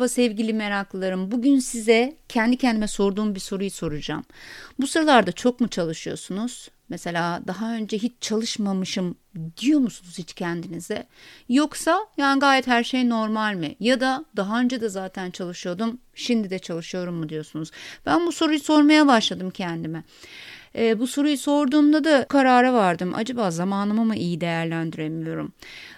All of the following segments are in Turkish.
Merhaba sevgili meraklılarım. Bugün size kendi kendime sorduğum bir soruyu soracağım. Bu sıralarda çok mu çalışıyorsunuz? Mesela daha önce hiç çalışmamışım diyor musunuz hiç kendinize? Yoksa yani gayet her şey normal mi? Ya da daha önce de zaten çalışıyordum, şimdi de çalışıyorum mu diyorsunuz? Ben bu soruyu sormaya başladım kendime. E, bu soruyu sorduğumda da karara vardım. Acaba zamanımı mı iyi değerlendiremiyorum?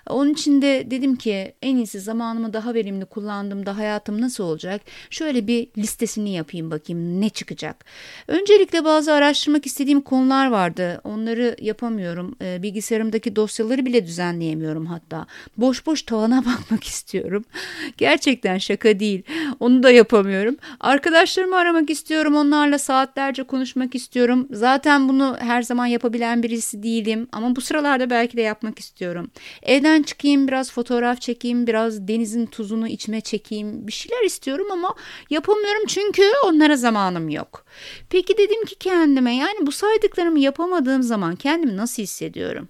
Onun için de dedim ki en iyisi zamanımı daha verimli kullandığımda hayatım nasıl olacak? Şöyle bir listesini yapayım bakayım ne çıkacak. Öncelikle bazı araştırmak istediğim konular vardı. Onları yapamıyorum. E, bilgisayarımdaki dosyaları bile düzenleyemiyorum hatta. Boş boş tavana bakmak istiyorum. Gerçekten şaka değil. Onu da yapamıyorum. Arkadaşlarımı aramak istiyorum. Onlarla saatlerce konuşmak istiyorum. Zaten bunu her zaman yapabilen birisi değilim. Ama bu sıralarda belki de yapmak istiyorum. Evden çıkayım biraz fotoğraf çekeyim biraz denizin tuzunu içime çekeyim bir şeyler istiyorum ama yapamıyorum çünkü onlara zamanım yok. Peki dedim ki kendime yani bu saydıklarımı yapamadığım zaman kendimi nasıl hissediyorum?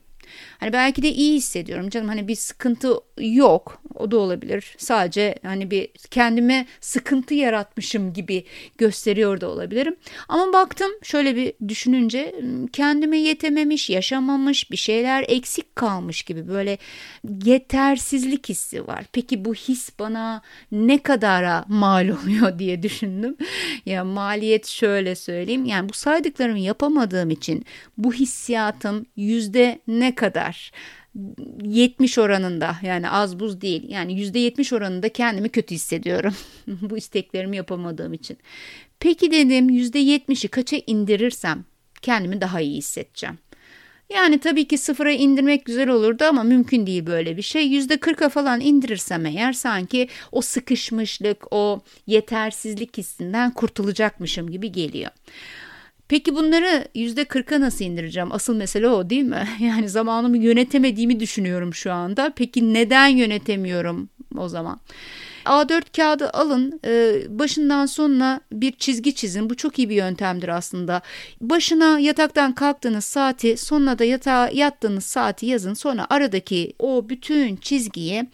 Hani belki de iyi hissediyorum canım hani bir sıkıntı yok o da olabilir. Sadece hani bir kendime sıkıntı yaratmışım gibi gösteriyor da olabilirim. Ama baktım şöyle bir düşününce kendime yetememiş, yaşamamış, bir şeyler eksik kalmış gibi böyle yetersizlik hissi var. Peki bu his bana ne kadara mal oluyor diye düşündüm. Ya maliyet şöyle söyleyeyim. Yani bu saydıklarımı yapamadığım için bu hissiyatım yüzde ne kadar? 70 oranında yani az buz değil yani %70 oranında kendimi kötü hissediyorum bu isteklerimi yapamadığım için. Peki dedim %70'i kaça indirirsem kendimi daha iyi hissedeceğim. Yani tabii ki sıfıra indirmek güzel olurdu ama mümkün değil böyle bir şey. Yüzde kırka falan indirirsem eğer sanki o sıkışmışlık, o yetersizlik hissinden kurtulacakmışım gibi geliyor. Peki bunları yüzde kırka nasıl indireceğim? Asıl mesele o değil mi? Yani zamanımı yönetemediğimi düşünüyorum şu anda. Peki neden yönetemiyorum o zaman? A4 kağıdı alın e, başından sonuna bir çizgi çizin. Bu çok iyi bir yöntemdir aslında. Başına yataktan kalktığınız saati sonuna da yatağa yattığınız saati yazın. Sonra aradaki o bütün çizgiyi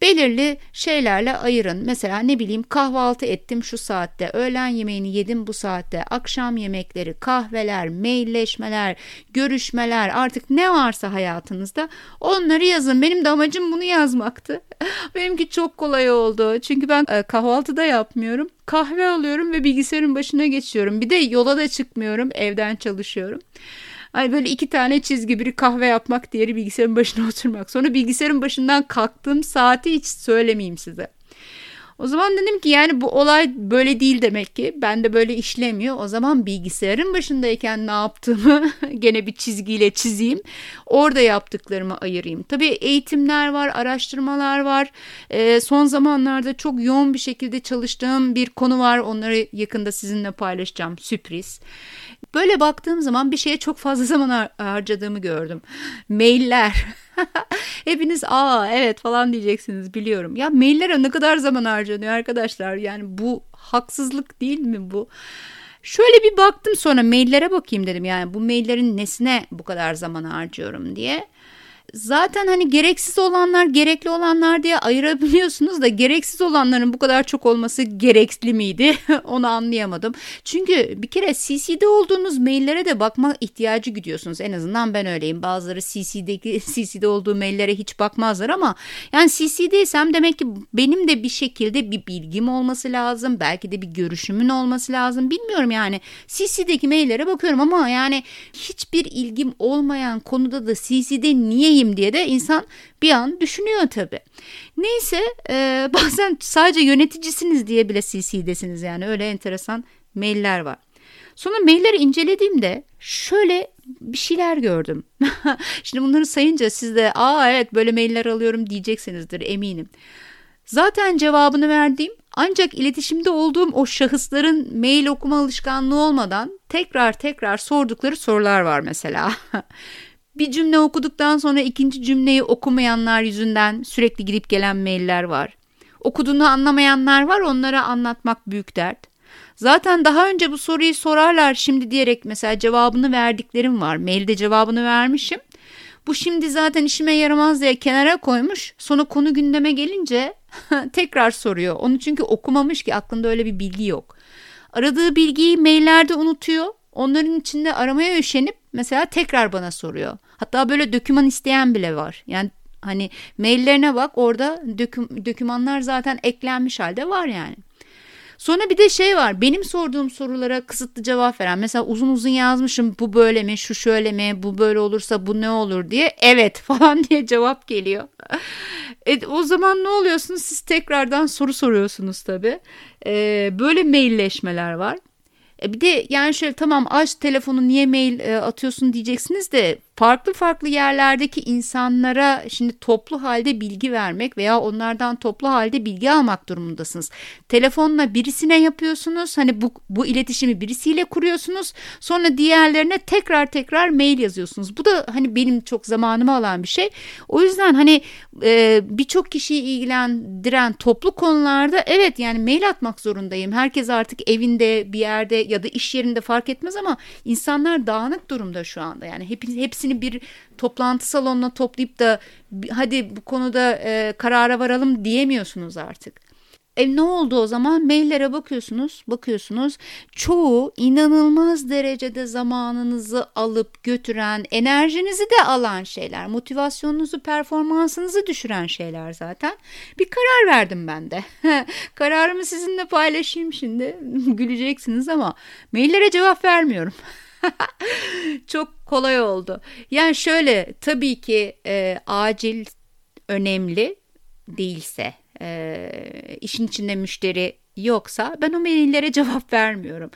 belirli şeylerle ayırın. Mesela ne bileyim kahvaltı ettim şu saatte, öğlen yemeğini yedim bu saatte, akşam yemekleri, kahveler, mailleşmeler, görüşmeler artık ne varsa hayatınızda onları yazın. Benim de amacım bunu yazmaktı. Benimki çok kolay oldu. Çünkü ben e, kahvaltıda yapmıyorum. Kahve alıyorum ve bilgisayarın başına geçiyorum. Bir de yola da çıkmıyorum. Evden çalışıyorum. Hani böyle iki tane çizgi biri kahve yapmak diğeri bilgisayarın başına oturmak. Sonra bilgisayarın başından kalktığım saati hiç söylemeyeyim size. O zaman dedim ki yani bu olay böyle değil demek ki. Ben de böyle işlemiyor. O zaman bilgisayarın başındayken ne yaptığımı gene bir çizgiyle çizeyim. Orada yaptıklarımı ayırayım. Tabii eğitimler var, araştırmalar var. Ee, son zamanlarda çok yoğun bir şekilde çalıştığım bir konu var. Onları yakında sizinle paylaşacağım. Sürpriz. Böyle baktığım zaman bir şeye çok fazla zaman har harcadığımı gördüm. Mailler. Hepiniz aa evet falan diyeceksiniz biliyorum. Ya maillere ne kadar zaman harcanıyor arkadaşlar? Yani bu haksızlık değil mi bu? Şöyle bir baktım sonra maillere bakayım dedim. Yani bu maillerin nesine bu kadar zaman harcıyorum diye zaten hani gereksiz olanlar gerekli olanlar diye ayırabiliyorsunuz da gereksiz olanların bu kadar çok olması gerekli miydi onu anlayamadım. Çünkü bir kere CC'de olduğunuz maillere de bakma ihtiyacı gidiyorsunuz. En azından ben öyleyim. Bazıları CC'deki CC'de olduğu maillere hiç bakmazlar ama yani CC'deysem demek ki benim de bir şekilde bir bilgim olması lazım. Belki de bir görüşümün olması lazım. Bilmiyorum yani CC'deki maillere bakıyorum ama yani hiçbir ilgim olmayan konuda da CC'de niye miyim diye de insan bir an düşünüyor tabi. Neyse e, bazen sadece yöneticisiniz diye bile CC'desiniz yani öyle enteresan mailler var. Sonra mailleri incelediğimde şöyle bir şeyler gördüm. Şimdi bunları sayınca siz de aa evet böyle mailler alıyorum diyeceksinizdir eminim. Zaten cevabını verdiğim ancak iletişimde olduğum o şahısların mail okuma alışkanlığı olmadan tekrar tekrar sordukları sorular var mesela. Bir cümle okuduktan sonra ikinci cümleyi okumayanlar yüzünden sürekli gidip gelen mailler var. Okuduğunu anlamayanlar var onlara anlatmak büyük dert. Zaten daha önce bu soruyu sorarlar şimdi diyerek mesela cevabını verdiklerim var. Mailde cevabını vermişim. Bu şimdi zaten işime yaramaz diye kenara koymuş. Sonra konu gündeme gelince tekrar soruyor. Onu çünkü okumamış ki aklında öyle bir bilgi yok. Aradığı bilgiyi maillerde unutuyor. Onların içinde aramaya üşenip mesela tekrar bana soruyor. Hatta böyle döküman isteyen bile var. Yani hani maillerine bak orada döküm, dökümanlar zaten eklenmiş halde var yani. Sonra bir de şey var benim sorduğum sorulara kısıtlı cevap veren mesela uzun uzun yazmışım bu böyle mi şu şöyle mi bu böyle olursa bu ne olur diye evet falan diye cevap geliyor. E, o zaman ne oluyorsunuz siz tekrardan soru soruyorsunuz tabii. E, böyle mailleşmeler var. E bir de yani şöyle tamam aç telefonu niye mail e, atıyorsun? diyeceksiniz de farklı farklı yerlerdeki insanlara şimdi toplu halde bilgi vermek veya onlardan toplu halde bilgi almak durumundasınız. Telefonla birisine yapıyorsunuz. Hani bu, bu iletişimi birisiyle kuruyorsunuz. Sonra diğerlerine tekrar tekrar mail yazıyorsunuz. Bu da hani benim çok zamanımı alan bir şey. O yüzden hani e, birçok kişiyi ilgilendiren toplu konularda evet yani mail atmak zorundayım. Herkes artık evinde bir yerde ya da iş yerinde fark etmez ama insanlar dağınık durumda şu anda. Yani hepsi, hepsini hepsini bir toplantı salonuna toplayıp da hadi bu konuda e, karara varalım diyemiyorsunuz artık. E ne oldu o zaman? Maillere bakıyorsunuz, bakıyorsunuz. Çoğu inanılmaz derecede zamanınızı alıp götüren, enerjinizi de alan şeyler, motivasyonunuzu, performansınızı düşüren şeyler zaten. Bir karar verdim ben de. Kararımı sizinle paylaşayım şimdi. Güleceksiniz ama maillere cevap vermiyorum. Çok kolay oldu. Yani şöyle tabii ki e, acil önemli değilse e, işin içinde müşteri yoksa ben o maillere cevap vermiyorum.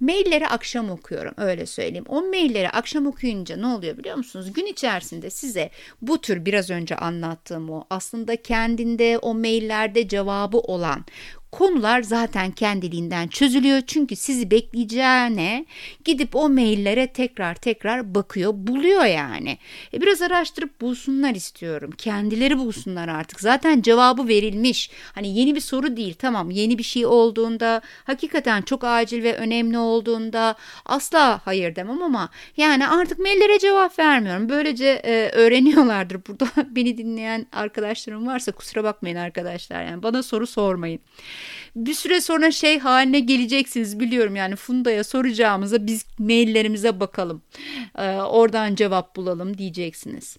Mailleri akşam okuyorum öyle söyleyeyim. O mailleri akşam okuyunca ne oluyor biliyor musunuz? Gün içerisinde size bu tür biraz önce anlattığım o aslında kendinde o maillerde cevabı olan konular zaten kendiliğinden çözülüyor. Çünkü sizi bekleyeceğine gidip o maillere tekrar tekrar bakıyor, buluyor yani. E biraz araştırıp bulsunlar istiyorum. Kendileri bulsunlar artık. Zaten cevabı verilmiş. Hani yeni bir soru değil. Tamam yeni bir şey olduğunda, hakikaten çok acil ve önemli olduğunda asla hayır demem ama yani artık maillere cevap vermiyorum. Böylece e, öğreniyorlardır. Burada beni dinleyen arkadaşlarım varsa kusura bakmayın arkadaşlar. Yani bana soru sormayın bir süre sonra şey haline geleceksiniz biliyorum yani Funda'ya soracağımıza biz maillerimize bakalım. Ee, oradan cevap bulalım diyeceksiniz.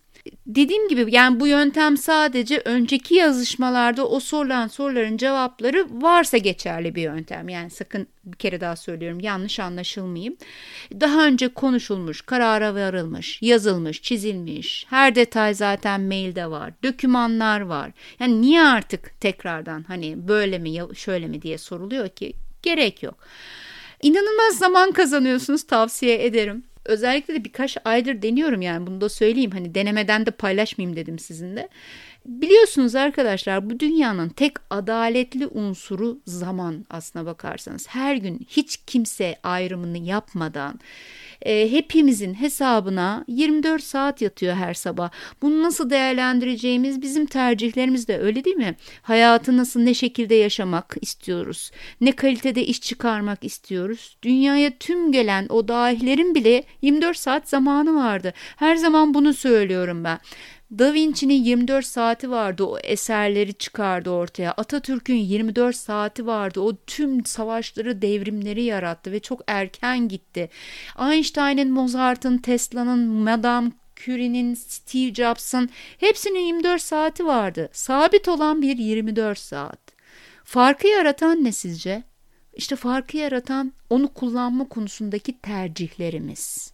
Dediğim gibi yani bu yöntem sadece önceki yazışmalarda o sorulan soruların cevapları varsa geçerli bir yöntem. Yani sakın bir kere daha söylüyorum yanlış anlaşılmayayım. Daha önce konuşulmuş, karara varılmış, yazılmış, çizilmiş. Her detay zaten mailde var. Dokümanlar var. Yani niye artık tekrardan hani böyle mi şöyle mi diye soruluyor ki gerek yok. İnanılmaz zaman kazanıyorsunuz tavsiye ederim. Özellikle de birkaç aydır deniyorum yani bunu da söyleyeyim. Hani denemeden de paylaşmayayım dedim sizinle. Biliyorsunuz arkadaşlar bu dünyanın tek adaletli unsuru zaman aslına bakarsanız. Her gün hiç kimse ayrımını yapmadan e, hepimizin hesabına 24 saat yatıyor her sabah. Bunu nasıl değerlendireceğimiz bizim tercihlerimiz de öyle değil mi? Hayatı nasıl ne şekilde yaşamak istiyoruz? Ne kalitede iş çıkarmak istiyoruz? Dünyaya tüm gelen o dahilerin bile 24 saat zamanı vardı. Her zaman bunu söylüyorum ben. Da Vinci'nin 24 saati vardı o eserleri çıkardı ortaya. Atatürk'ün 24 saati vardı o tüm savaşları devrimleri yarattı ve çok erken gitti. Einstein'ın, Mozart'ın, Tesla'nın, Madame Curie'nin, Steve Jobs'ın hepsinin 24 saati vardı. Sabit olan bir 24 saat. Farkı yaratan ne sizce? İşte farkı yaratan onu kullanma konusundaki tercihlerimiz.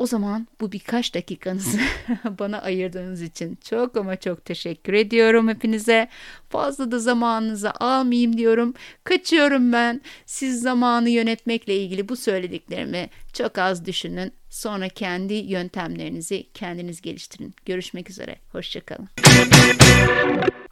O zaman bu birkaç dakikanızı bana ayırdığınız için çok ama çok teşekkür ediyorum hepinize. Fazla da zamanınızı almayayım diyorum. Kaçıyorum ben. Siz zamanı yönetmekle ilgili bu söylediklerimi çok az düşünün. Sonra kendi yöntemlerinizi kendiniz geliştirin. Görüşmek üzere. Hoşçakalın.